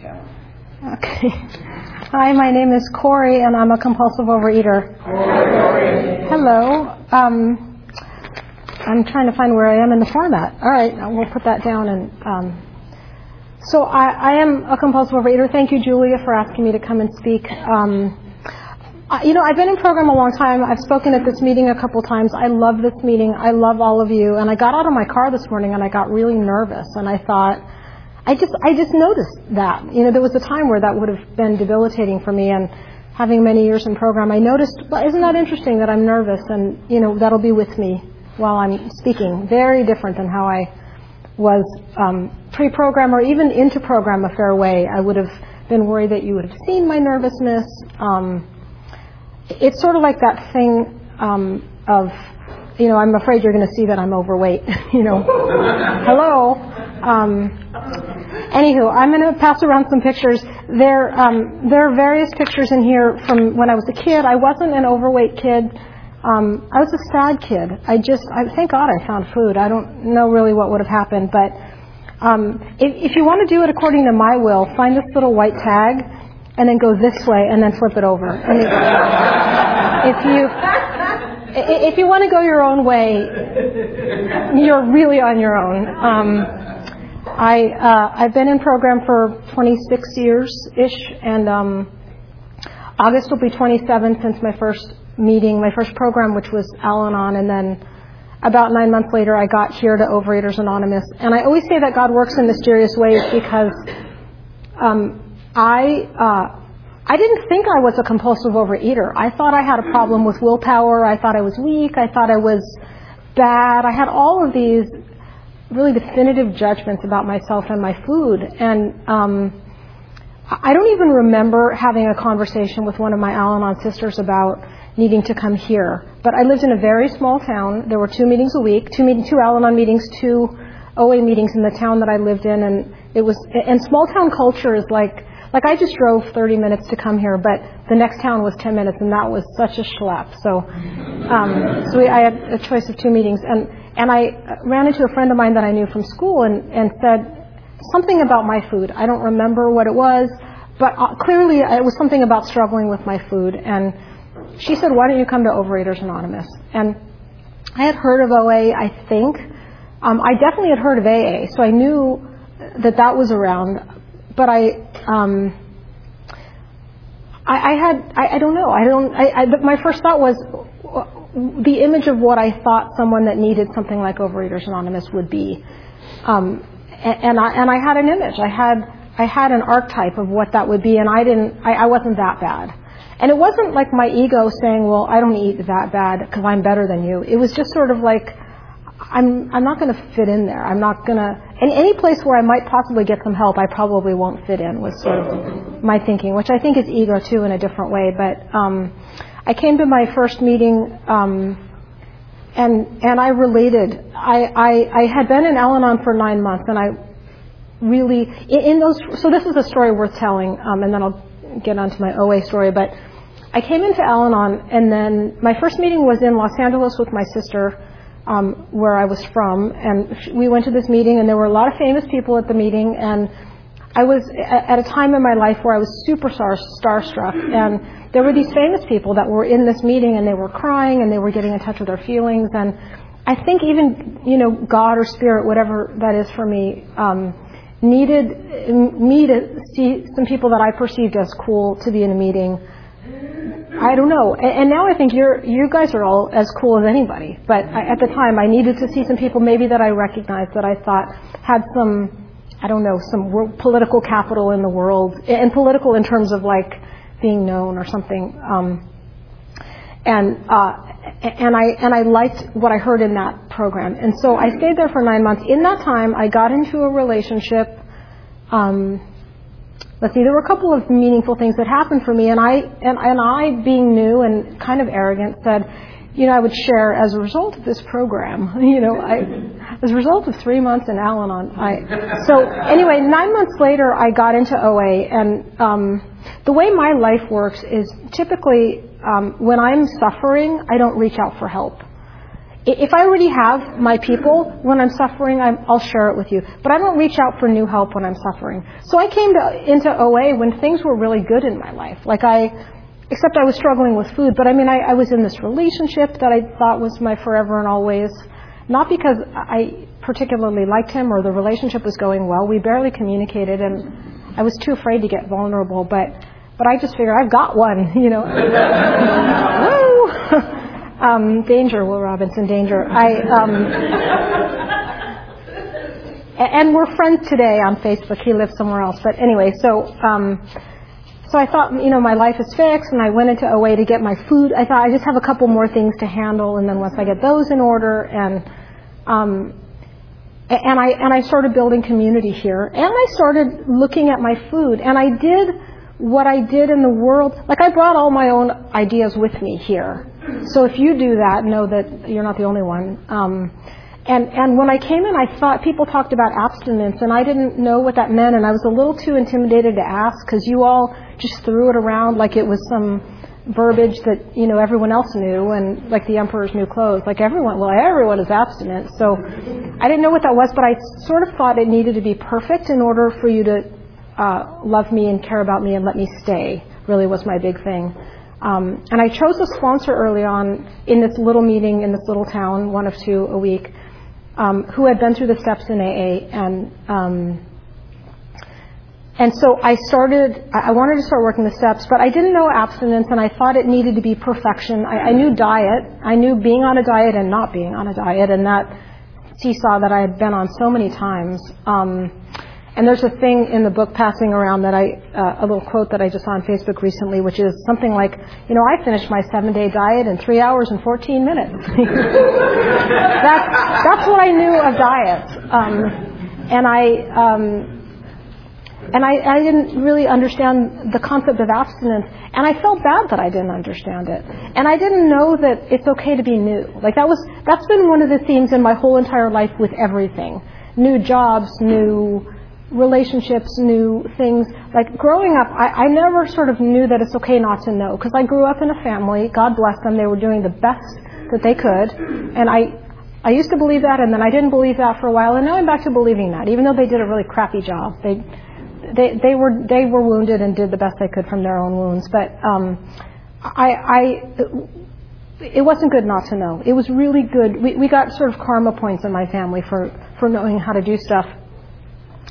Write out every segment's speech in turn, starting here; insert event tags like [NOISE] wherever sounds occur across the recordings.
Okay. Hi, my name is Corey, and I'm a compulsive overeater. Hello. Um, I'm trying to find where I am in the format. All right, we'll put that down. And um, so I, I, am a compulsive overeater. Thank you, Julia, for asking me to come and speak. Um, you know, I've been in program a long time. I've spoken at this meeting a couple times. I love this meeting. I love all of you. And I got out of my car this morning and I got really nervous. And I thought, I just, I just noticed that. You know, there was a time where that would have been debilitating for me. And having many years in program, I noticed, well, isn't that interesting that I'm nervous? And, you know, that'll be with me while I'm speaking. Very different than how I was um, pre-program or even into program a fair way. I would have been worried that you would have seen my nervousness. Um, it's sort of like that thing um, of, you know, I'm afraid you're going to see that I'm overweight. [LAUGHS] you know, hello. Um, anywho, I'm going to pass around some pictures. There, um, there are various pictures in here from when I was a kid. I wasn't an overweight kid. Um, I was a sad kid. I just, I thank God I found food. I don't know really what would have happened, but um, if, if you want to do it according to my will, find this little white tag and then go this way and then flip it over. If you if you want to go your own way, you're really on your own. Um, I uh, I've been in program for 26 years ish, and um, August will be 27 since my first meeting, my first program, which was Al-Anon, and then about nine months later, I got here to Overeaters Anonymous. And I always say that God works in mysterious ways because um, I uh, I didn't think I was a compulsive overeater. I thought I had a problem with willpower. I thought I was weak. I thought I was bad. I had all of these really definitive judgments about myself and my food. And um, I don't even remember having a conversation with one of my Al Anon sisters about needing to come here. But I lived in a very small town. There were two meetings a week, two meeting, two Al Anon meetings, two OA meetings in the town that I lived in, and it was. And small town culture is like like I just drove 30 minutes to come here, but the next town was 10 minutes, and that was such a schlep. So, um, so we, I had a choice of two meetings, and and I ran into a friend of mine that I knew from school, and and said something about my food. I don't remember what it was, but uh, clearly it was something about struggling with my food. And she said, "Why don't you come to Overeaters Anonymous?" And I had heard of OA, I think. Um, I definitely had heard of AA, so I knew that that was around but I, um, I, I had, I, I don't know, I don't, I, I, my first thought was the image of what I thought someone that needed something like Overeaters Anonymous would be. Um, and, and I, and I had an image. I had, I had an archetype of what that would be, and I didn't, I, I wasn't that bad. And it wasn't like my ego saying, well, I don't eat that bad because I'm better than you. It was just sort of like, I'm I'm not going to fit in there. I'm not going to. In any place where I might possibly get some help, I probably won't fit in. Was sort of my thinking, which I think is ego too in a different way. But um, I came to my first meeting, um, and and I related. I, I I had been in Al-Anon for nine months, and I really in, in those. So this is a story worth telling, um, and then I'll get onto my OA story. But I came into Al-Anon, and then my first meeting was in Los Angeles with my sister um, where I was from, and we went to this meeting, and there were a lot of famous people at the meeting, and I was at a time in my life where I was super star starstruck, and there were these famous people that were in this meeting, and they were crying, and they were getting in touch with their feelings, and I think even you know God or Spirit, whatever that is for me, um, needed me to see some people that I perceived as cool to be in a meeting I don't know. And, and now I think you're, you guys are all as cool as anybody. But I, at the time, I needed to see some people maybe that I recognized that I thought had some, I don't know, some world, political capital in the world, and political in terms of like being known or something. Um, and uh, and I and I liked what I heard in that program, and so I stayed there for nine months. In that time, I got into a relationship. Um, let's see, there were a couple of meaningful things that happened for me, and I, and, and I, being new and kind of arrogant, said, you know, I would share as a result of this program, [LAUGHS] you know, I, as a result of three months in Al-Anon, I, so anyway, nine months later, I got into OA, and um, the way my life works is typically um, when I'm suffering, I don't reach out for help. If I already have my people when I'm suffering, i will share it with you. But I don't reach out for new help when I'm suffering. So I came to, into OA when things were really good in my life. Like I, except I was struggling with food. But I mean, I, I was in this relationship that I thought was my forever and always. Not because I particularly liked him or the relationship was going well. We barely communicated, and I was too afraid to get vulnerable. But but I just figured I've got one, you know. [LAUGHS] [LAUGHS] um, danger, Will Robinson, danger. I um, and we're friends today on Facebook. He lives somewhere else, but anyway, so um, so I thought, you know, my life is fixed, and I went into OA to get my food. I thought I just have a couple more things to handle, and then once I get those in order, and um, and I and I started building community here, and I started looking at my food, and I did what I did in the world. Like I brought all my own ideas with me here. So if you do that, know that you're not the only one. Um, and and when I came in, I thought people talked about abstinence, and I didn't know what that meant, and I was a little too intimidated to ask because you all just threw it around like it was some verbiage that you know everyone else knew, and like the emperor's new clothes. Like everyone, well, everyone is abstinent. So I didn't know what that was, but I sort of thought it needed to be perfect in order for you to uh, love me and care about me and let me stay, really was my big thing. Um, and I chose a sponsor early on in this little meeting in this little town, one of two a week, um, who had been through the steps in AA. And, um, and so I started, I wanted to start working the steps, but I didn't know abstinence and I thought it needed to be perfection. I, I knew diet. I knew being on a diet and not being on a diet and that seesaw that I had been on so many times. Um, and there's a thing in the book passing around that I, uh, a little quote that I just saw on Facebook recently, which is something like, you know, I finished my seven day diet in three hours and 14 minutes. [LAUGHS] that's, that's what I knew of diets. Um, and I, um, and I, I didn't really understand the concept of abstinence. And I felt bad that I didn't understand it. And I didn't know that it's okay to be new. Like that was, that's been one of the themes in my whole entire life with everything. New jobs, new, relationships, new things. Like growing up, I, I never sort of knew that it's okay not to know because I grew up in a family. God bless them; they were doing the best that they could, and I. I used to believe that, and then I didn't believe that for a while, and now I'm back to believing that. Even though they did a really crappy job, they they they were they were wounded and did the best they could from their own wounds. But um, I, I it wasn't good not to know. It was really good. We we got sort of karma points in my family for for knowing how to do stuff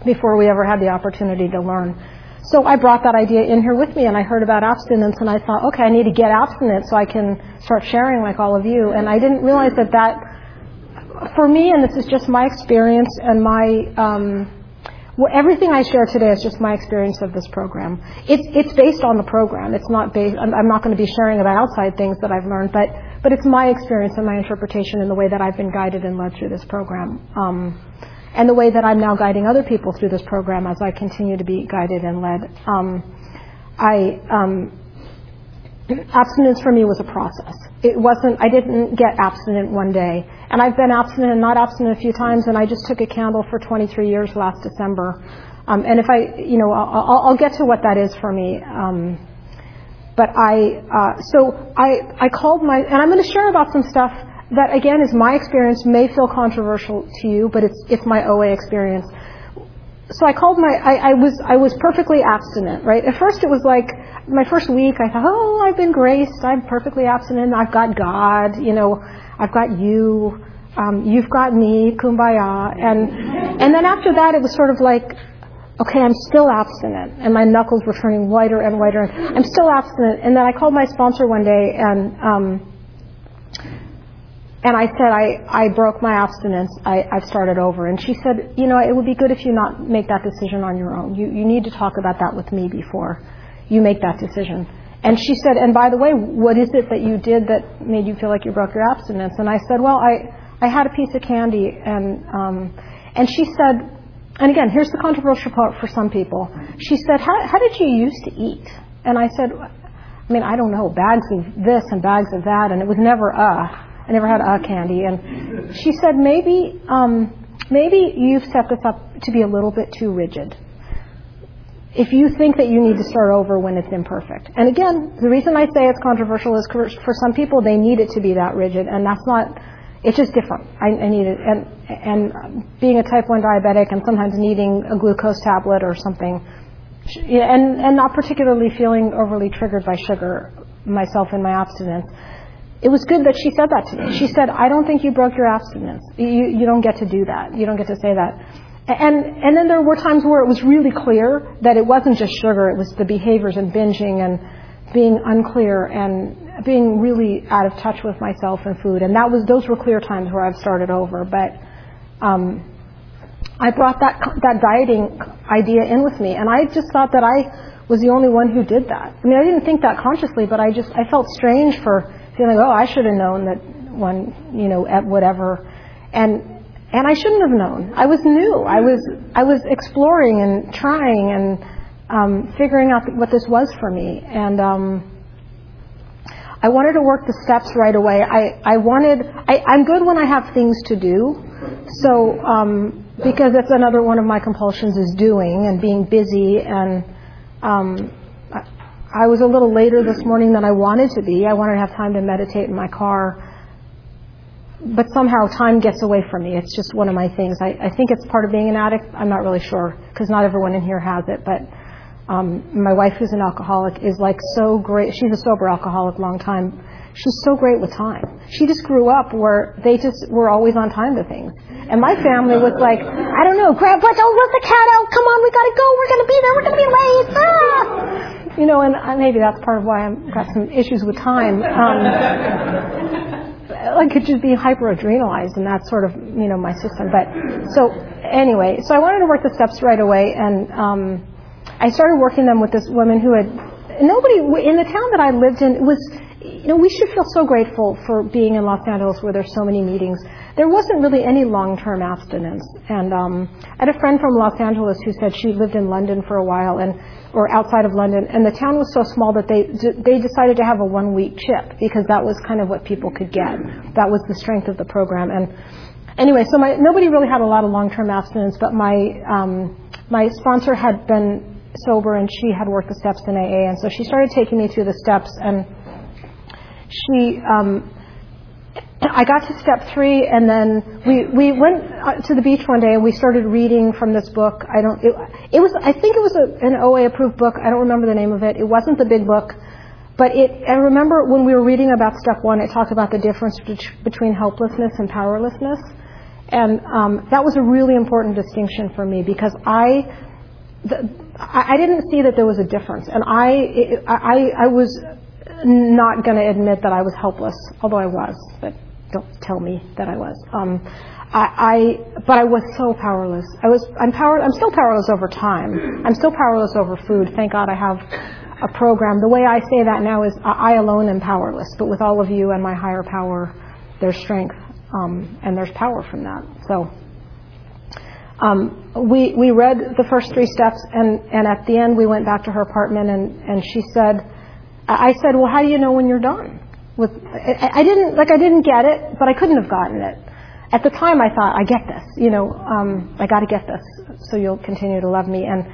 before we ever had the opportunity to learn. So I brought that idea in here with me and I heard about abstinence and I thought, okay, I need to get abstinent so I can start sharing like all of you. And I didn't realize that that, for me, and this is just my experience and my, um, well, everything I share today is just my experience of this program. It's, it's based on the program. It's not based, I'm, I'm not going to be sharing about outside things that I've learned, but, but it's my experience and my interpretation and the way that I've been guided and led through this program. Um, and the way that I'm now guiding other people through this program as I continue to be guided and led. Um, I um, abstinence for me was a process. It wasn't. I didn't get abstinent one day, and I've been abstinent and not abstinent a few times. And I just took a candle for 23 years last December. Um, and if I, you know, I'll, I'll, get to what that is for me. Um, but I, uh, so I, I called my, and I'm going to share about some stuff that again is my experience, may feel controversial to you, but it's, it's my OA experience. So I called my, I, I was, I was perfectly abstinent, right? At first it was like, my first week I thought, oh, I've been graced, I'm perfectly abstinent, I've got God, you know, I've got you, um, you've got me, kumbaya. And, and then after that it was sort of like, okay, I'm still abstinent. And my knuckles were turning whiter and whiter. I'm still abstinent. And then I called my sponsor one day and, um, and I said, I, I broke my abstinence. I, I've started over. And she said, you know, it would be good if you not make that decision on your own. You, you need to talk about that with me before you make that decision. And she said, and by the way, what is it that you did that made you feel like you broke your abstinence? And I said, well, I, I had a piece of candy. And, um, and she said, and again, here's the controversial part for some people. She said, how, how did you used to eat? And I said, I mean, I don't know, bags of this and bags of that. And it was never, uh. I never had a candy. And she said, maybe, um, maybe you've set this up to be a little bit too rigid. If you think that you need to start over when it's imperfect. And again, the reason I say it's controversial is for some people they need it to be that rigid, and that's not, it's just different. I, I need it, and and being a type one diabetic and sometimes needing a glucose tablet or something, and and not particularly feeling overly triggered by sugar myself in my abstinence. It was good that she said that to me. She said, "I don't think you broke your abstinence. You you don't get to do that. You don't get to say that." And and then there were times where it was really clear that it wasn't just sugar; it was the behaviors and binging and being unclear and being really out of touch with myself and food. And that was those were clear times where I've started over. But um, I brought that that dieting idea in with me, and I just thought that I was the only one who did that. I mean, I didn't think that consciously, but I just I felt strange for feeling, oh, I should have known that one, you know, at whatever, and and I shouldn't have known. I was new. I was I was exploring and trying and um, figuring out what this was for me. And um, I wanted to work the steps right away. I, I wanted, I, I'm good when I have things to do. So, um, because that's another one of my compulsions is doing and being busy. And um, I, was a little later this morning than I wanted to be. I wanted to have time to meditate in my car. But somehow time gets away from me. It's just one of my things. I, I think it's part of being an addict. I'm not really sure because not everyone in here has it. But um, my wife, who's an alcoholic, is like so great. She's a sober alcoholic, long time. She's so great with time. She just grew up where they just were always on time to things. And my family was like, I don't know, grab what? Oh, let the cat out. Come on, we gotta go. We're gonna be there. We're gonna be late. Ah! You know, and maybe that's part of why I've got some issues with time. Um, I could just be hyperadrenalized, and that's sort of you know my system. But so anyway, so I wanted to work the steps right away, and um, I started working them with this woman who had nobody in the town that I lived in was you know we should feel so grateful for being in Los Angeles where there's so many meetings. There wasn't really any long-term abstinence, and um, I had a friend from Los Angeles who said she lived in London for a while and or outside of London, and the town was so small that they they decided to have a one-week chip because that was kind of what people could get. That was the strength of the program, and anyway, so my nobody really had a lot of long-term abstinence, but my um, my sponsor had been sober and she had worked the steps in AA, and so she started taking me through the steps, and she. Um, I got to step three, and then we we went uh, to the beach one day, and we started reading from this book. I don't. It, it was. I think it was a, an OA approved book. I don't remember the name of it. It wasn't the big book, but it. I remember when we were reading about step one, it talked about the difference between helplessness and powerlessness, and um, that was a really important distinction for me because I the, I, didn't see that there was a difference, and I I, I was not going to admit that I was helpless, although I was, but don't tell me that I was. Um, I, I, but I was so powerless. I was, I'm power, I'm still powerless over time. I'm still powerless over food. Thank God I have a program. The way I say that now is I alone am powerless, but with all of you and my higher power, there's strength, um, and there's power from that. So, um, we, we read the first three steps, and, and at the end, we went back to her apartment, and, and she said, I said, well, how do you know when you're done? With, I, I didn't, like, I didn't get it, but I couldn't have gotten it. At the time, I thought, I get this, you know, um, I got to get this, so you'll continue to love me. And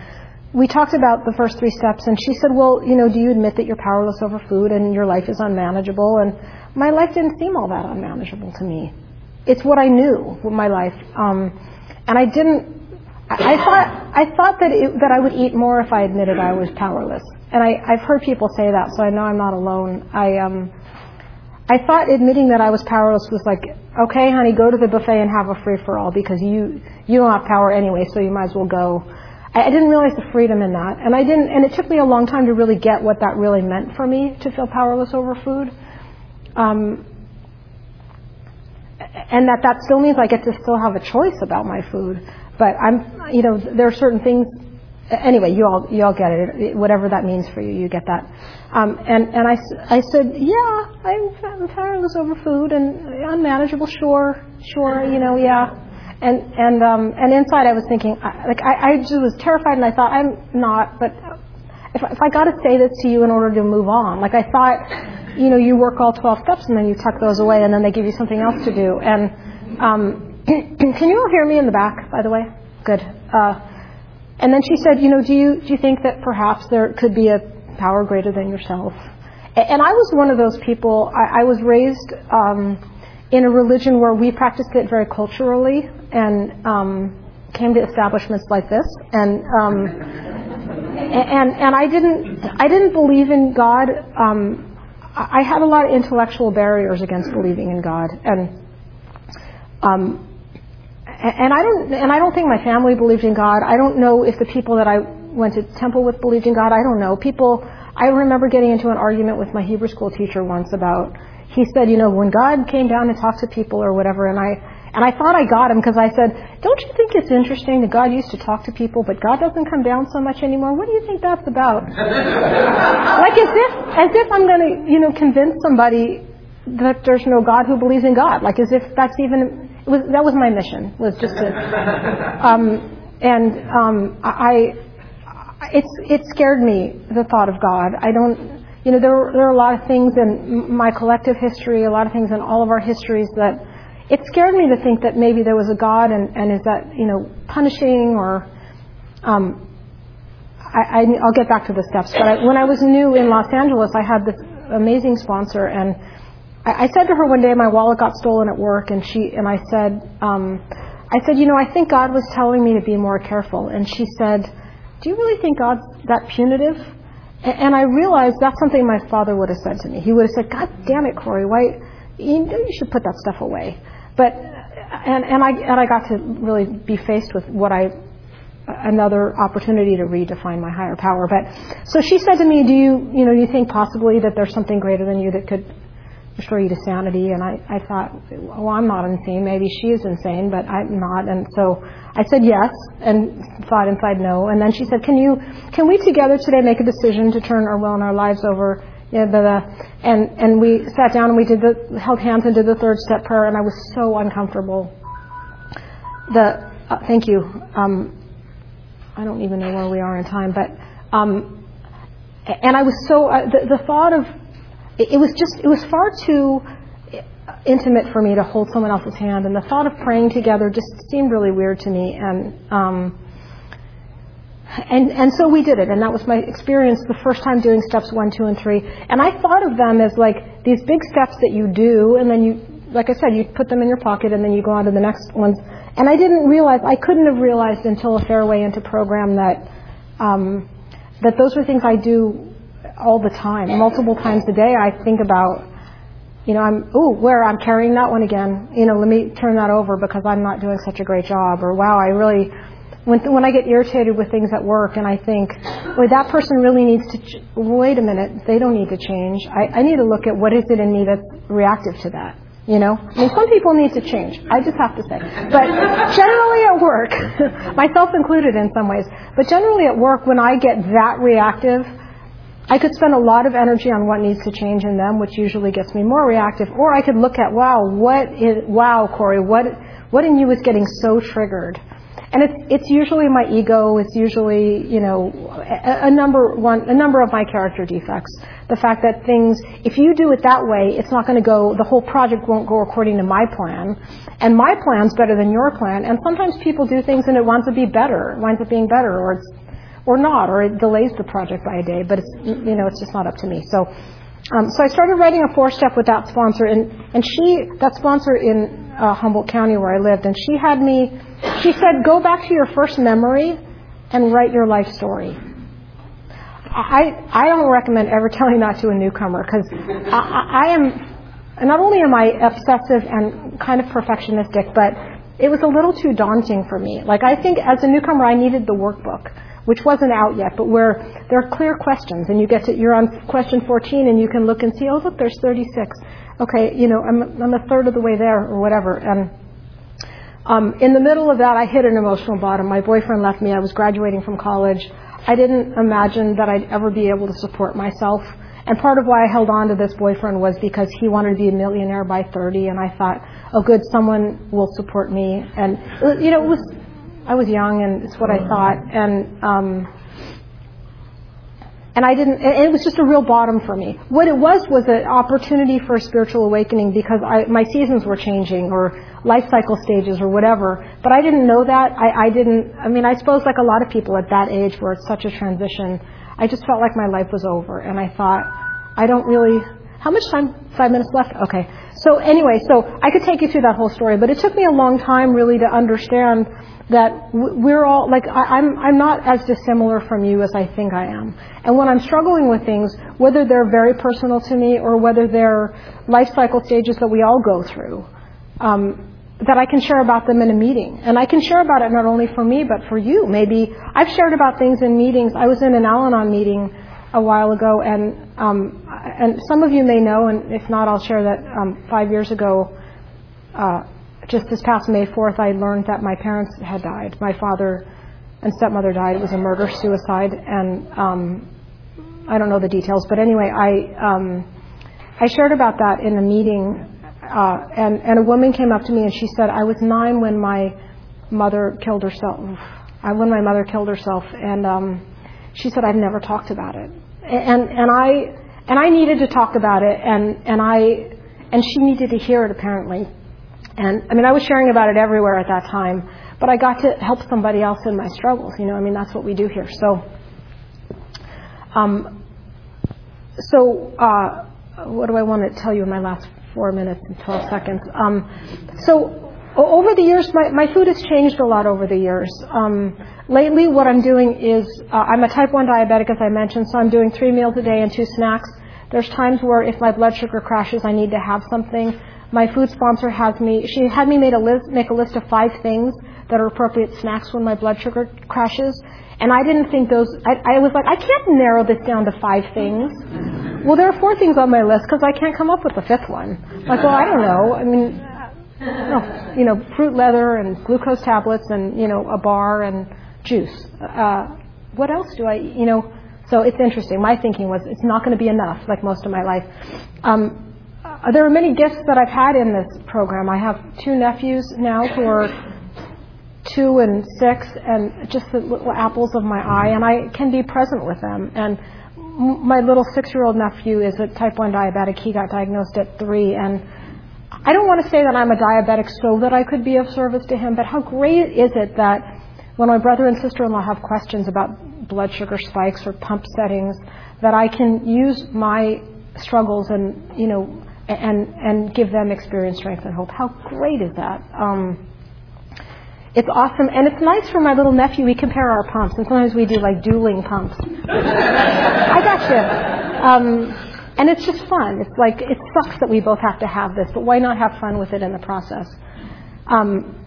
we talked about the first three steps, and she said, well, you know, do you admit that you're powerless over food and your life is unmanageable? And my life didn't seem all that unmanageable to me. It's what I knew with my life. Um, and I didn't. I thought I thought that it, that I would eat more if I admitted I was powerless, and I, I've heard people say that, so I know I'm not alone. I um, I thought admitting that I was powerless was like, okay, honey, go to the buffet and have a free for all because you you don't have power anyway, so you might as well go. I, I didn't realize the freedom in that, and I didn't, and it took me a long time to really get what that really meant for me to feel powerless over food. Um, and that that still means I get to still have a choice about my food. But I'm, you know, there are certain things. Anyway, you all you all get it. Whatever that means for you, you get that. Um, and and I, I said, yeah, I'm, I'm powerless over food and unmanageable. Sure, sure, you know, yeah. And and um, and inside I was thinking, like I, I just was terrified, and I thought I'm not, but if, if I got to say this to you in order to move on, like I thought you know, you work all 12 steps and then you tuck those away and then they give you something else to do. And um, [CLEARS THROAT] can you all hear me in the back, by the way? Good. Uh, and then she said, you know, do you do you think that perhaps there could be a power greater than yourself? And I was one of those people. I, I was raised um, in a religion where we practiced it very culturally and um, came to establishments like this, and um, and and I didn't I didn't believe in God. Um, I had a lot of intellectual barriers against believing in God, and um, and I don't and I don't think my family believed in God. I don't know if the people that I went to temple with believed in God. I don't know. People. I remember getting into an argument with my Hebrew school teacher once about. He said, you know, when God came down and talked to people or whatever, and I and I thought I got him because I said, Don't you think it's interesting that God used to talk to people, but God doesn't come down so much anymore? What do you think that's about? [LAUGHS] like as if as if I'm gonna, you know, convince somebody that there's no God who believes in God. Like as if that's even was that was my mission, was just to um and um I it's it scared me the thought of God. I don't you know, there, there are a lot of things in my collective history, a lot of things in all of our histories that it scared me to think that maybe there was a God and, and is that, you know, punishing or. Um, I, will get back to the steps, but I, when I was new in Los Angeles, I had this amazing sponsor, and I, said to her one day, my wallet got stolen at work, and she and I said, um, I said, you know, I think God was telling me to be more careful, and she said, do you really think God's that punitive? And, I realized that's something my father would have said to me. He would have said, God damn it, Corey, why you, you should put that stuff away. But and and I and I got to really be faced with what I another opportunity to redefine my higher power. But so she said to me, "Do you you know do you think possibly that there's something greater than you that could restore you to sanity?" And I I thought, well, I'm not insane. Maybe she is insane, but I'm not. And so I said yes, and thought inside no. And then she said, "Can you can we together today make a decision to turn our will and our lives over?" And and we sat down and we did the held hands and did the third step prayer, and I was so uncomfortable. The uh, thank you. Um, I don't even know where we are in time, but um, and I was so uh, the, the thought of it, it was just it was far too intimate for me to hold someone else's hand, and the thought of praying together just seemed really weird to me, and um, and, and so we did it, and that was my experience the first time doing steps one, two, and three. And I thought of them as like these big steps that you do, and then you, like I said, you put them in your pocket, and then you go on to the next ones. And I didn't realize, I couldn't have realized until a fair way into program that um, that those were things I do all the time, multiple times a day. I think about, you know, I'm, ooh, where I'm carrying that one again. You know, let me turn that over because I'm not doing such a great job. Or wow, I really when, when I get irritated with things at work and I think, wait, that person really needs to, ch- wait a minute, they don't need to change. I, I need to look at what is it in me that's reactive to that. You know, I mean, some people need to change. I just have to say. But generally at work, [LAUGHS] myself included in some ways, but generally at work, when I get that reactive, I could spend a lot of energy on what needs to change in them, which usually gets me more reactive. Or I could look at, wow, what is, wow, Corey, what, what in you is getting so triggered? and it's it's usually my ego. It's usually you know a, a, number one a number of my character defects. The fact that things, if you do it that way, it's not going to go. The whole project won't go according to my plan, and my plan's better than your plan. And sometimes people do things and it winds up be better, it winds up being better, or it's or not, or it delays the project by a day. But it's you know it's just not up to me. So. Um, so I started writing a four-step with that sponsor, and, and she, that sponsor in uh, Humboldt County where I lived, and she had me she said, go back to your first memory and write your life story. I, I don't recommend ever [LAUGHS] telling that to a newcomer because I, I am, not only am I obsessive and kind of perfectionistic, but it was a little too daunting for me. Like I think as a newcomer, I needed the workbook, which wasn't out yet, but where there are clear questions, and you get to you're on question 14, and you can look and see, oh look, there's 36. Okay, you know, I'm I'm a third of the way there, or whatever, and um, in the middle of that, I hit an emotional bottom. My boyfriend left me. I was graduating from college. I didn't imagine that I'd ever be able to support myself. And part of why I held on to this boyfriend was because he wanted to be a millionaire by 30, and I thought, oh, good, someone will support me. And you know, it was I was young, and it's what I thought. And um, and I didn't, And it was just a real bottom for me. What it was was an opportunity for a spiritual awakening because I, my seasons were changing or life cycle stages or whatever. But I didn't know that. I, I didn't, I mean, I suppose like a lot of people at that age where it's such a transition, I just felt like my life was over. And I thought, I don't really, how much time? Five minutes left? Okay. so anyway, so I could take you through that whole story, but it took me a long time really to understand that we're all like I, I'm I'm not as dissimilar from you as I think I am. And when I'm struggling with things, whether they're very personal to me or whether they're life cycle stages that we all go through, um, that I can share about them in a meeting. And I can share about it not only for me but for you. Maybe I've shared about things in meetings. I was in an Al-Anon meeting a while ago, and um, and some of you may know, and if not, I'll share that um, five years ago. Uh, just this past May 4th, I learned that my parents had died. My father and stepmother died. It was a murder suicide, and um, I don't know the details, but anyway, I um, I shared about that in a meeting, uh, and and a woman came up to me and she said, "I was nine when my mother killed herself. I, when my mother killed herself, and um, she said I've never talked about it, and and I and I needed to talk about it, and and I and she needed to hear it apparently." And I mean, I was sharing about it everywhere at that time, but I got to help somebody else in my struggles. You know, I mean, that's what we do here. So, um, so uh, what do I want to tell you in my last four minutes and 12 seconds? Um, so over the years, my, my food has changed a lot over the years. Um, lately, what I'm doing is uh, I'm a type 1 diabetic, as I mentioned, so I'm doing three meals a day and two snacks. There's times where if my blood sugar crashes, I need to have something. My food sponsor has me, she had me made a list, make a list of five things that are appropriate snacks when my blood sugar crashes. And I didn't think those, I, I was like, I can't narrow this down to five things. Well, there are four things on my list because I can't come up with the fifth one. Like, well, I don't know. I mean, no, you know, fruit leather and glucose tablets and, you know, a bar and juice. Uh, what else do I, you know, so it's interesting. My thinking was it's not going to be enough, like most of my life. Um, uh, there are many gifts that I've had in this program. I have two nephews now who are two and six, and just the little apples of my eye, and I can be present with them. And my little six-year-old nephew is a type 1 diabetic. He got diagnosed at three, and I don't want to say that I'm a diabetic so that I could be of service to him, but how great is it that when my brother and sister-in-law have questions about blood sugar spikes or pump settings, that I can use my struggles and you know and and give them experience, strength, and hope. How great is that? Um, it's awesome, and it's nice for my little nephew. We compare our pumps, and sometimes we do like dueling pumps. I got you. Um, and it's just fun. It's like it sucks that we both have to have this, but why not have fun with it in the process? Um,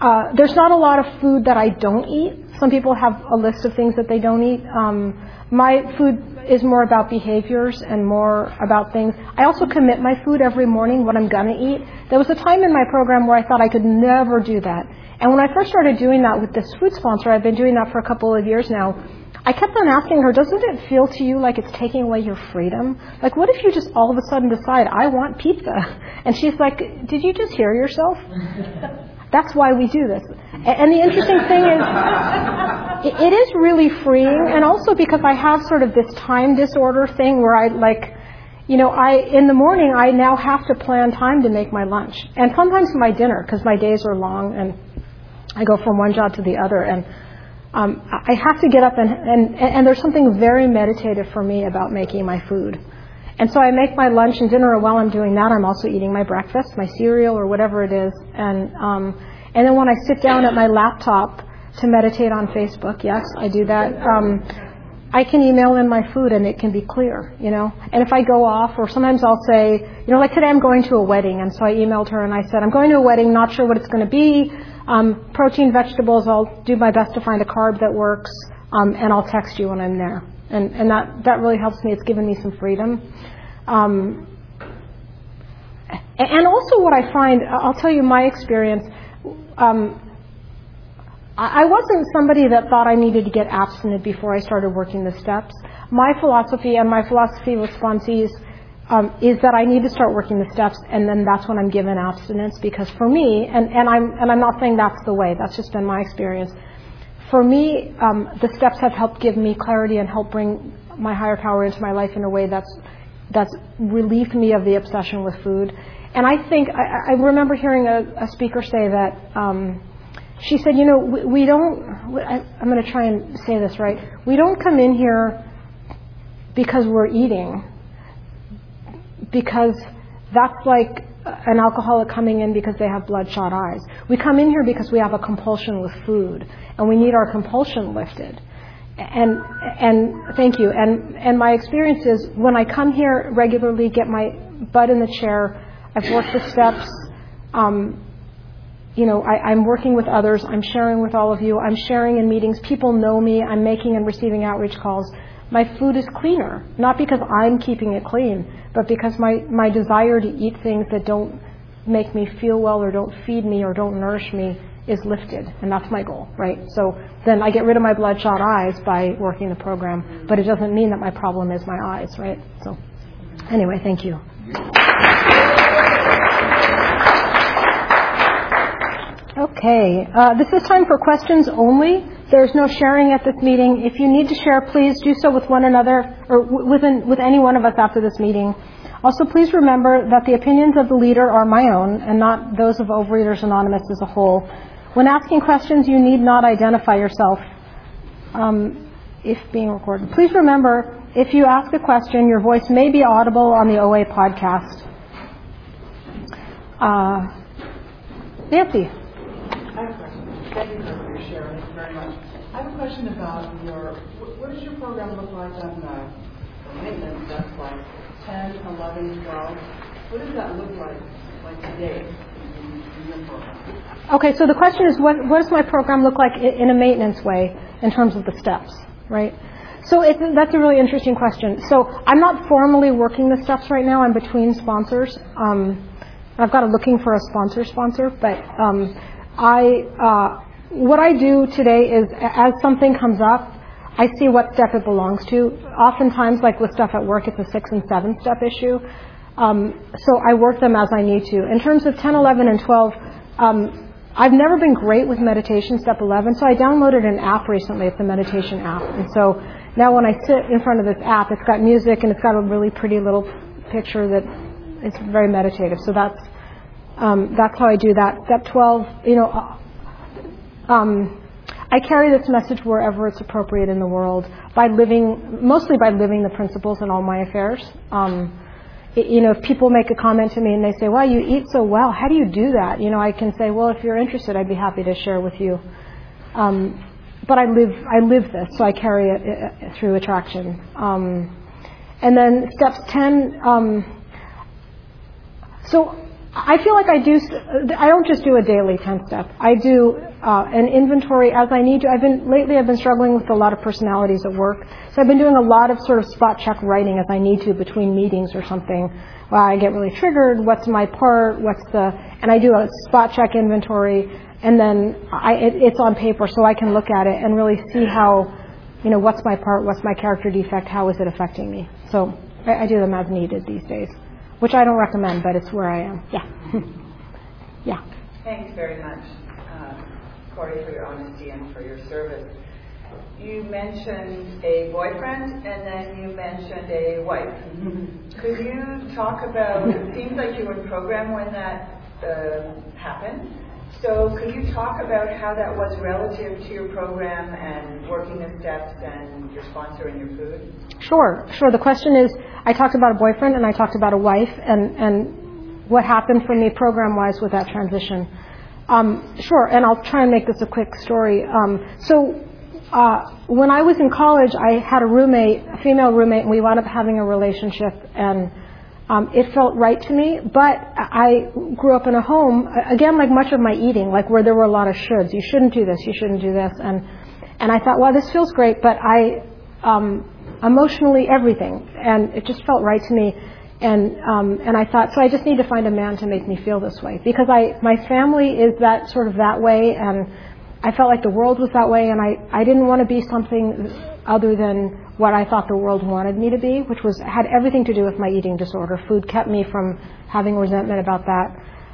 uh, there's not a lot of food that I don't eat. Some people have a list of things that they don't eat. Um, my food is more about behaviors and more about things. I also commit my food every morning, what I'm going to eat. There was a time in my program where I thought I could never do that. And when I first started doing that with this food sponsor, I've been doing that for a couple of years now. I kept on asking her, doesn't it feel to you like it's taking away your freedom? Like, what if you just all of a sudden decide, I want pizza? And she's like, did you just hear yourself? [LAUGHS] That's why we do this. And the interesting thing is, it is really freeing, and also because I have sort of this time disorder thing where I like, you know, I in the morning I now have to plan time to make my lunch, and sometimes my dinner because my days are long and I go from one job to the other, and um, I have to get up and, and and there's something very meditative for me about making my food. And so I make my lunch and dinner, and while I'm doing that, I'm also eating my breakfast, my cereal, or whatever it is. And um, and then when I sit down at my laptop to meditate on Facebook, yes, I do that. Um, I can email in my food and it can be clear, you know. And if I go off, or sometimes I'll say, you know, like today I'm going to a wedding, and so I emailed her and I said, I'm going to a wedding, not sure what it's going to be. Um, protein, vegetables, I'll do my best to find a carb that works, um, and I'll text you when I'm there and and that that really helps me. It's given me some freedom. Um, and also, what I find, I'll tell you my experience. Um, I wasn't somebody that thought I needed to get abstinent before I started working the steps. My philosophy and my philosophy with sponsees um, is that I need to start working the steps, and then that's when I'm given abstinence. Because for me, and, and I'm and I'm not saying that's the way. That's just been my experience for me, um, the steps have helped give me clarity and help bring my higher power into my life in a way that's that's relieved me of the obsession with food. And I think I, I remember hearing a, a, speaker say that um, she said, you know, we, we don't. I, I'm going to try and say this right. We don't come in here because we're eating, because That's like an alcoholic coming in because they have bloodshot eyes. We come in here because we have a compulsion with food, and we need our compulsion lifted. And and thank you. And and my experience is when I come here regularly, get my butt in the chair. I've worked the steps. Um, you know, I, I'm working with others. I'm sharing with all of you. I'm sharing in meetings. People know me. I'm making and receiving outreach calls. My food is cleaner, not because I'm keeping it clean, but because my, my desire to eat things that don't make me feel well or don't feed me or don't nourish me is lifted. And that's my goal, right? So then I get rid of my bloodshot eyes by working the program, but it doesn't mean that my problem is my eyes, right? So anyway, thank you. Okay, uh, this is time for questions only. There's no sharing at this meeting. If you need to share, please do so with one another or within, with any one of us after this meeting. Also, please remember that the opinions of the leader are my own and not those of Overeaters Anonymous as a whole. When asking questions, you need not identify yourself um, if being recorded. Please remember, if you ask a question, your voice may be audible on the OA podcast. Uh, Nancy. Question about your, what does your program look like on the, the maintenance? That's like 10, 11, 12. What does that look like, like today? Okay, so the question is, what, what does my program look like in a maintenance way in terms of the steps, right? So that's a really interesting question. So I'm not formally working the steps right now. I'm between sponsors. Um, I've got a looking for a sponsor sponsor, but um, I, uh, what I do today is as something comes up, I see what step it belongs to. Oftentimes, like with stuff at work, it's a six and seven step issue. Um, so I work them as I need to. In terms of 10, 11, and 12, um, I've never been great with meditation, step 11, so I downloaded an app recently. It's a meditation app. And so now when I sit in front of this app, it's got music and it's got a really pretty little picture that it's very meditative. So that's um, that's how I do that. Step 12, you know, um, I carry this message wherever it's appropriate in the world by living, mostly by living the principles in all my affairs. Um, it, you know, if people make a comment to me and they say, "Well, you eat so well. How do you do that?" You know, I can say, "Well, if you're interested, I'd be happy to share with you." Um, but I live, I live this, so I carry it, it through attraction. Um, and then steps 10. Um, so I feel like I do. I don't just do a daily ten step. I do uh, an inventory as I need to. I've been lately. I've been struggling with a lot of personalities at work, so I've been doing a lot of sort of spot check writing as I need to between meetings or something. Well, I get really triggered. What's my part? What's the? And I do a spot check inventory, and then I, it, it's on paper, so I can look at it and really see how, you know, what's my part? What's my character defect? How is it affecting me? So I, I do them as needed these days which I don't recommend, but it's where I am. Yeah. [LAUGHS] yeah. Thanks very much, uh, Corey, for your honesty and for your service. You mentioned a boyfriend and then you mentioned a wife. [LAUGHS] Could you talk about, it seems like you were in program when that uh, happened. So could you talk about how that was relative to your program and working the steps and your sponsor and your food? Sure, sure. The question is, I talked about a boyfriend and I talked about a wife and, and what happened for me program-wise with that transition. Um, sure, and I'll try and make this a quick story. Um, so uh, when I was in college, I had a roommate, a female roommate, and we wound up having a relationship and um, it felt right to me, but I grew up in a home, again, like much of my eating, like where there were a lot of shoulds. You shouldn't do this, you shouldn't do this. And, and I thought, well, this feels great, but I, um, emotionally, everything. And it just felt right to me. And, um, and I thought, so I just need to find a man to make me feel this way. Because I, my family is that sort of that way, and I felt like the world was that way, and I, I didn't want to be something other than what I thought the world wanted me to be, which was had everything to do with my eating disorder. Food kept me from having resentment about that.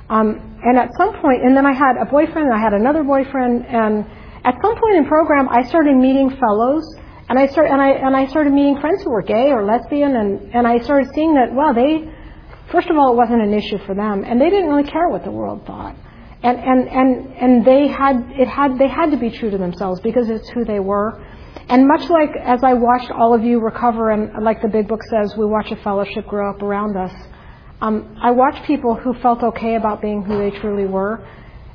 Um, and at some point, and then I had a boyfriend, and I had another boyfriend, and at some point in program, I started meeting fellows, and I started and I and I started meeting friends who were gay or lesbian, and and I started seeing that well, they first of all, it wasn't an issue for them, and they didn't really care what the world thought. And and and and they had it had they had to be true to themselves because it's who they were and much like as I watched all of you recover, and like the big book says, we watch a fellowship grow up around us, um, I watched people who felt okay about being who they truly were.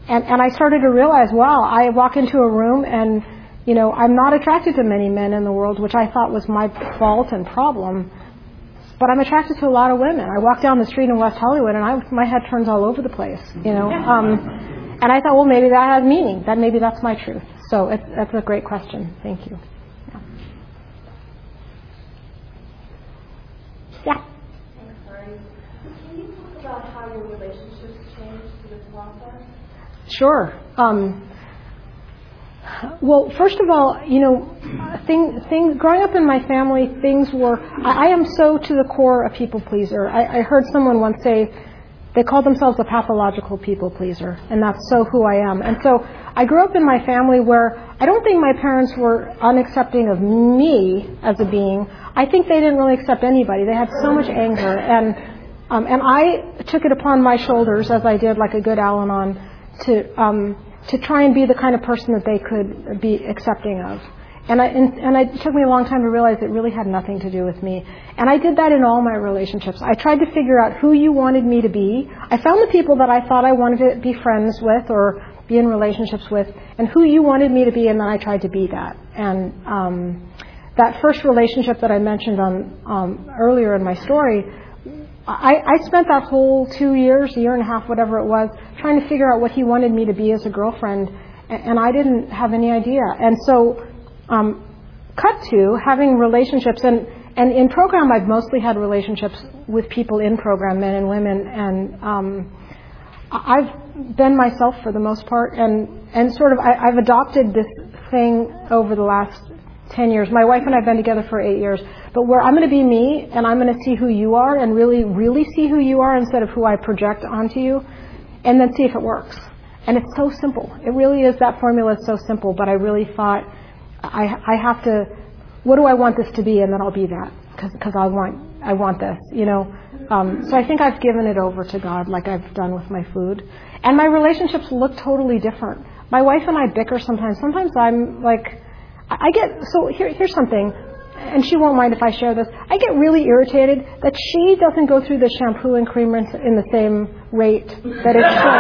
And, and I started to realize, wow, I walk into a room and, you know, I'm not attracted to many men in the world, which I thought was my fault and problem. But I'm attracted to a lot of women. I walk down the street in West Hollywood and I, my head turns all over the place, you know. Um, and I thought, well, maybe that has meaning. That maybe that's my truth. So it, that's a great question. Thank you. Yeah. Thanks, Can you talk about how your relationships changed through this process? Sure. Um, well, first of all, you know, thing, thing, growing up in my family, things were. I, I am so to the core a people pleaser. I, I heard someone once say they call themselves a pathological people pleaser, and that's so who I am. And so I grew up in my family where I don't think my parents were unaccepting of me as a being. I think they didn't really accept anybody. They had so much anger, and um, and I took it upon my shoulders, as I did, like a good Al-Anon, to um, to try and be the kind of person that they could be accepting of. And, I, and, and it took me a long time to realize it really had nothing to do with me. And I did that in all my relationships. I tried to figure out who you wanted me to be. I found the people that I thought I wanted to be friends with or be in relationships with, and who you wanted me to be, and then I tried to be that. And um, that first relationship that I mentioned on um, earlier in my story, I, I spent that whole two years, year and a half, whatever it was, trying to figure out what he wanted me to be as a girlfriend, and, and I didn't have any idea. And so, um, cut to having relationships, and, and in program, I've mostly had relationships with people in program, men and women, and um, I've been myself for the most part, and, and sort of I, I've adopted this thing over the last 10 years. My wife and I have been together for eight years. But where I'm going to be me and I'm going to see who you are and really, really see who you are instead of who I project onto you and then see if it works. And it's so simple. It really is, that formula is so simple, but I really thought I, I have to, what do I want this to be? And then I'll be that because I want, I want this, you know. Um, so I think I've given it over to God like I've done with my food. And my relationships look totally different. My wife and I bicker sometimes. Sometimes I'm like, I get, so here, here's something and she won't mind if I share this. I get really irritated that she doesn't go through the shampoo and cream rinse in the same rate that it should.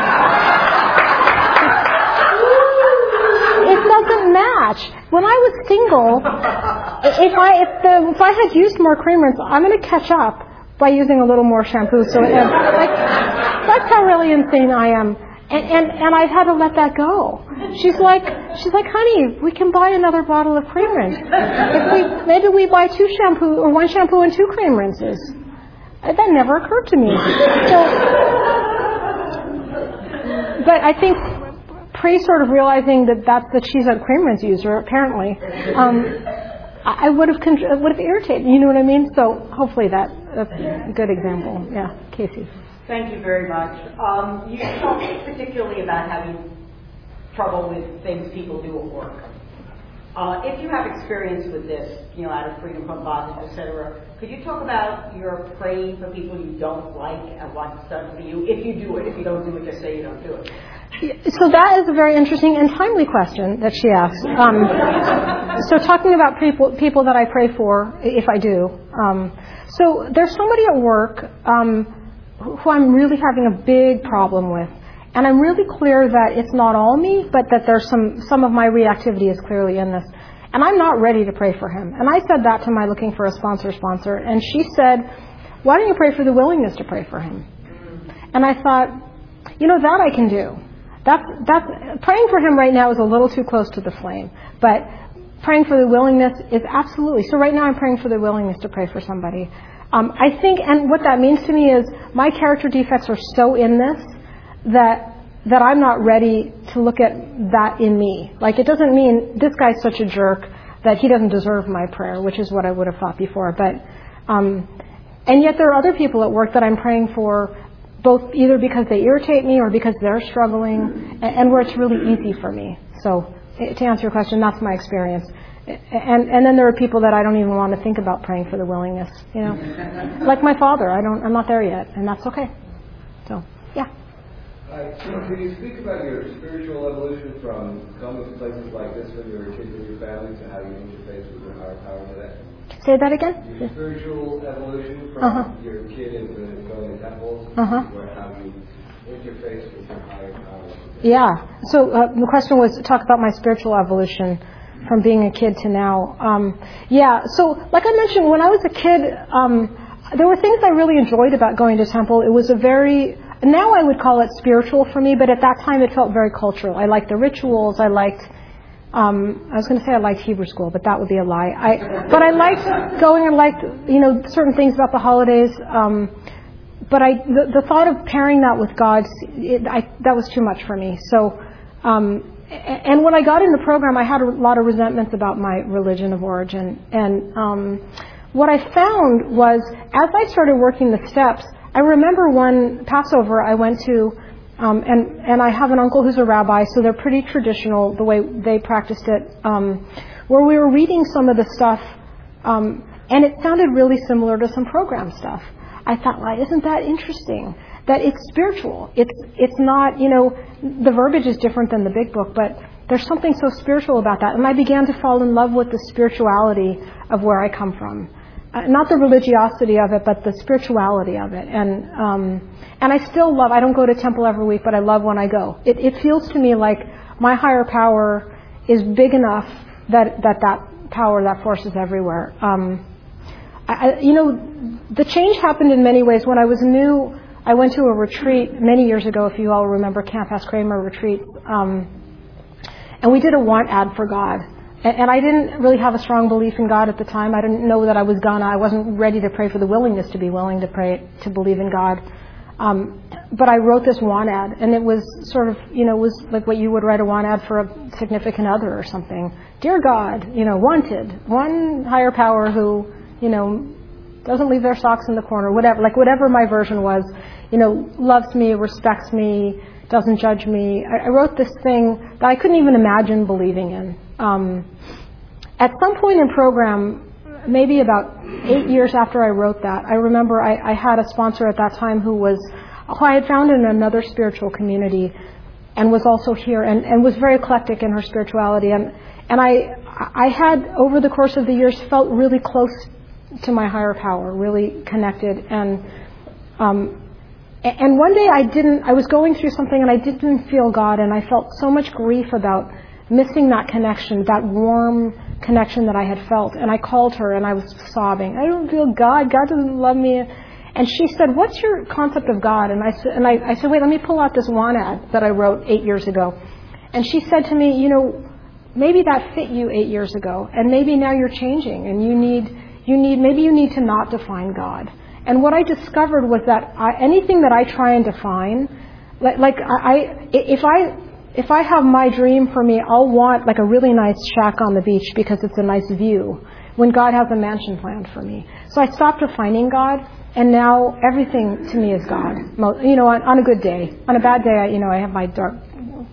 it doesn't match. When I was single, if I if the if I had used more cream rinse, I'm going to catch up by using a little more shampoo. So it, like, that's how really insane I am. And, and and I've had to let that go. She's like she's like, honey, we can buy another bottle of cream rinse. If we maybe we buy two shampoo or one shampoo and two cream rinses. That never occurred to me. So, but I think pre sort of realizing that that that she's a cream rinse user apparently, um, I would have con- would have irritated. You know what I mean? So hopefully that that's a good example. Yeah, Casey. Thank you very much. Um, you talked particularly about having trouble with things people do at work. Uh, if you have experience with this, you know, out of freedom from bondage, etc., could you talk about your praying for people you don't like and what's done for you? If you do it, if you don't do it, just say you don't do it. So that is a very interesting and timely question that she asked. Um, so talking about people people that I pray for, if I do. Um, so there's somebody at work um, who I'm really having a big problem with. And I'm really clear that it's not all me, but that there's some, some of my reactivity is clearly in this. And I'm not ready to pray for him. And I said that to my looking for a sponsor sponsor. And she said, why don't you pray for the willingness to pray for him? And I thought, you know, that I can do. That's, that's, praying for him right now is a little too close to the flame. But praying for the willingness is absolutely. So right now I'm praying for the willingness to pray for somebody. Um, I think, and what that means to me is my character defects are so in this that that I'm not ready to look at that in me. Like it doesn't mean this guy's such a jerk that he doesn't deserve my prayer, which is what I would have thought before. But um, and yet there are other people at work that I'm praying for, both either because they irritate me or because they're struggling, and, and where it's really easy for me. So to answer your question, that's my experience. And and then there are people that I don't even want to think about praying for the willingness, you know, like my father. I don't. I'm not there yet, and that's okay. So yeah. Hi. Can you speak about your spiritual evolution from coming to places like this when you were a kid with your family to how you interface with your higher power today? Say that again? Your spiritual evolution from Uh-huh. your kid into going to temples, Uh-huh. where how you interface with your higher power. Yeah. So uh, the question was talk about my spiritual evolution from being a kid to now. Um, yeah. So like I mentioned, when I was a kid, um, there were things I really enjoyed about going to temple. It was a very now I would call it spiritual for me, but at that time it felt very cultural. I liked the rituals. I liked. Um, I was going to say I liked Hebrew school, but that would be a lie. I, but I liked going and liked, you know, certain things about the holidays. Um, but I, the, the thought of pairing that with God, it, I, that was too much for me. So, um, and when I got in the program, I had a lot of resentments about my religion of origin. And um, what I found was, as I started working the steps, I remember one Passover I went to, um, and and I have an uncle who's a rabbi, so they're pretty traditional the way they practiced it. Um, where we were reading some of the stuff, um, and it sounded really similar to some program stuff. I thought, well, isn't that interesting? That it's spiritual. It's it's not, you know, the verbiage is different than the big book, but there's something so spiritual about that. And I began to fall in love with the spirituality of where I come from. Uh, not the religiosity of it, but the spirituality of it. And um, and I still love. I don't go to temple every week, but I love when I go. It, it feels to me like my higher power is big enough that that that power, that force is everywhere. Um, I, you know, the change happened in many ways. When I was new, I went to a retreat many years ago, if you all remember Camp Hess Kramer retreat, um, and we did a want ad for God. And, and I didn't really have a strong belief in God at the time. I didn't know that I was gonna. I wasn't ready to pray for the willingness to be willing to pray to believe in God. Um, but I wrote this want ad, and it was sort of, you know, was like what you would write a want ad for a significant other or something. Dear God, you know, wanted one higher power who you know, doesn't leave their socks in the corner, whatever, like whatever my version was, you know, loves me, respects me, doesn't judge me. I, I wrote this thing that I couldn't even imagine believing in. Um, at some point in program, maybe about eight years after I wrote that, I remember I, I had a sponsor at that time who was, who I had found in another spiritual community and was also here and, and was very eclectic in her spirituality. And, and I, I had, over the course of the years, felt really close to my higher power, really connected. And um, and one day I didn't. I was going through something and I didn't feel God, and I felt so much grief about missing that connection, that warm connection that I had felt. And I called her and I was sobbing. I don't feel God. God doesn't love me. And she said, "What's your concept of God?" And I said, and I, I said, "Wait, let me pull out this one ad that I wrote eight years ago." And she said to me, "You know, maybe that fit you eight years ago, and maybe now you're changing, and you need." You need maybe you need to not define God. And what I discovered was that I, anything that I try and define, like, like I, I, if I if I have my dream for me, I'll want like a really nice shack on the beach because it's a nice view. When God has a mansion planned for me, so I stopped defining God, and now everything to me is God. You know, on, on a good day, on a bad day, I, you know, I have my dark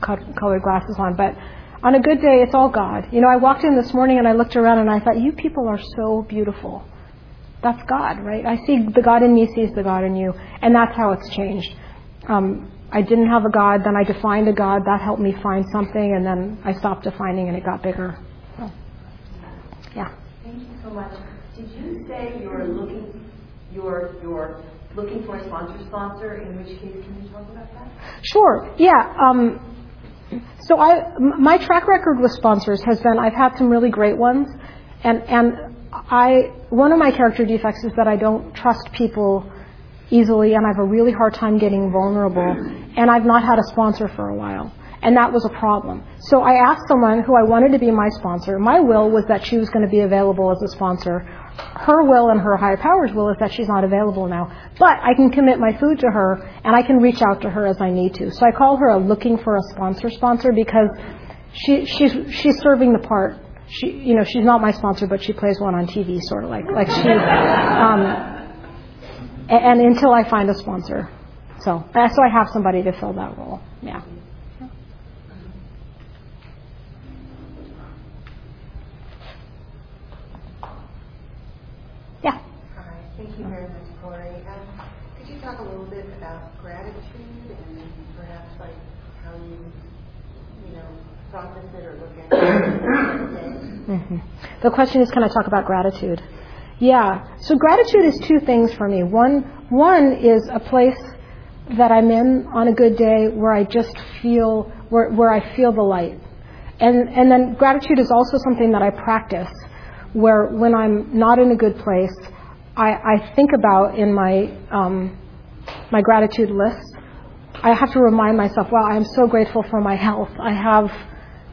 colored glasses on, but on a good day, it's all God. You know, I walked in this morning and I looked around and I thought, you people are so beautiful. That's God, right? I see the God in me sees the God in you. And that's how it's changed. Um, I didn't have a God, then I defined a God. That helped me find something, and then I stopped defining and it got bigger. So, yeah. Thank you so much. Did you say you're looking, you're, you're looking for a sponsor sponsor? In which case, can you talk about that? Sure. Yeah. Um, so I, my track record with sponsors has been I've had some really great ones, and and I one of my character defects is that I don't trust people easily, and I have a really hard time getting vulnerable, and I've not had a sponsor for a while. And that was a problem. So I asked someone who I wanted to be my sponsor. My will was that she was going to be available as a sponsor. Her will and her higher power's will is that she's not available now. But I can commit my food to her and I can reach out to her as I need to. So I call her a looking for a sponsor sponsor because she, she's, she's serving the part. She, you know, she's not my sponsor, but she plays one on TV, sort of like, like she, um, and, and until I find a sponsor. So, so I have somebody to fill that role. Yeah. Yeah. Hi. Thank you very much, Corey. Um, could you talk a little bit about gratitude and perhaps like how you, you know, process it or look at it? hmm The question is, can I talk about gratitude? Yeah. So gratitude is two things for me. One, one is a place that I'm in on a good day where I just feel where, where I feel the light. And and then gratitude is also something that I practice where when I'm not in a good place, I, I think about in my um, my gratitude list. I have to remind myself, wow, I am so grateful for my health. I have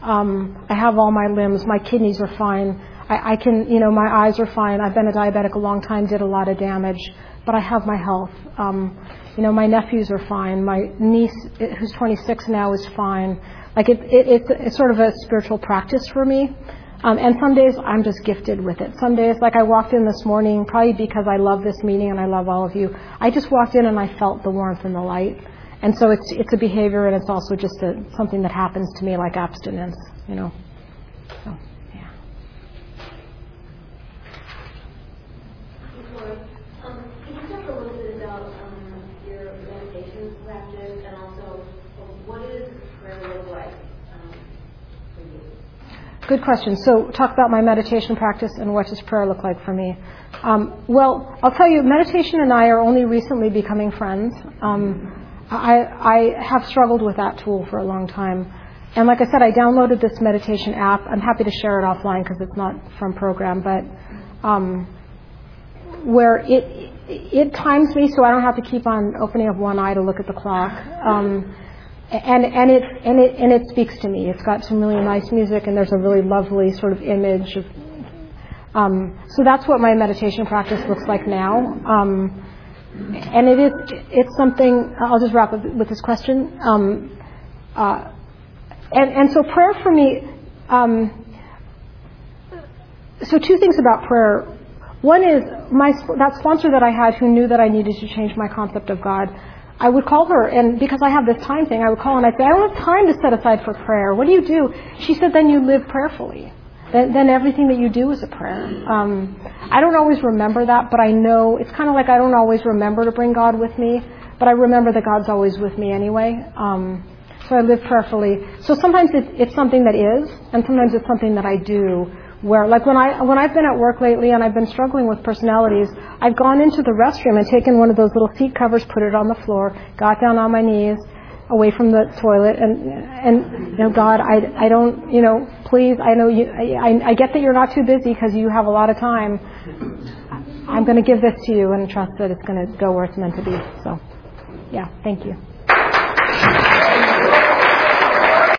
um, I have all my limbs. My kidneys are fine. I, I can, you know, my eyes are fine. I've been a diabetic a long time, did a lot of damage, but I have my health. Um, you know, my nephews are fine. My niece, who's 26 now, is fine. Like it, it, it's, it's sort of a spiritual practice for me. Um, and some days I'm just gifted with it. Some days, like I walked in this morning, probably because I love this meeting and I love all of you. I just walked in and I felt the warmth and the light. And so it's it's a behavior and it's also just a, something that happens to me, like abstinence, you know. So yeah. Before, um, can you talk a little bit about um, your meditation practice and also um, what does prayer look like um, for you? Good question. So, talk about my meditation practice and what does prayer look like for me. Um, well, I'll tell you, meditation and I are only recently becoming friends. Um, I, I have struggled with that tool for a long time. And like I said, I downloaded this meditation app. I'm happy to share it offline because it's not from program, but um, where it it times me so I don't have to keep on opening up one eye to look at the clock. Um, and and it and it and it speaks to me. It's got some really nice music, and there's a really lovely sort of image of. Um, so that's what my meditation practice looks like now. Um, and it is it's something. I'll just wrap up with this question. Um, uh, and and so prayer for me. Um, so two things about prayer. One is my that sponsor that I had who knew that I needed to change my concept of God. I would call her, and because I have this time thing, I would call and I'd say, I don't have time to set aside for prayer. What do you do? She said, then you live prayerfully. Then, then everything that you do is a prayer. Um, I don't always remember that, but I know it's kind of like I don't always remember to bring God with me, but I remember that God's always with me anyway. Um, so I live prayerfully. So sometimes it's, it's something that is, and sometimes it's something that I do where like when I when I've been at work lately and I've been struggling with personalities, I've gone into the restroom and taken one of those little seat covers, put it on the floor, got down on my knees, away from the toilet, and and you know God, I I don't you know please I know you I I get that you're not too busy because you have a lot of time. I'm going to give this to you and trust that it's going to go where it's meant to be. So, yeah, thank you.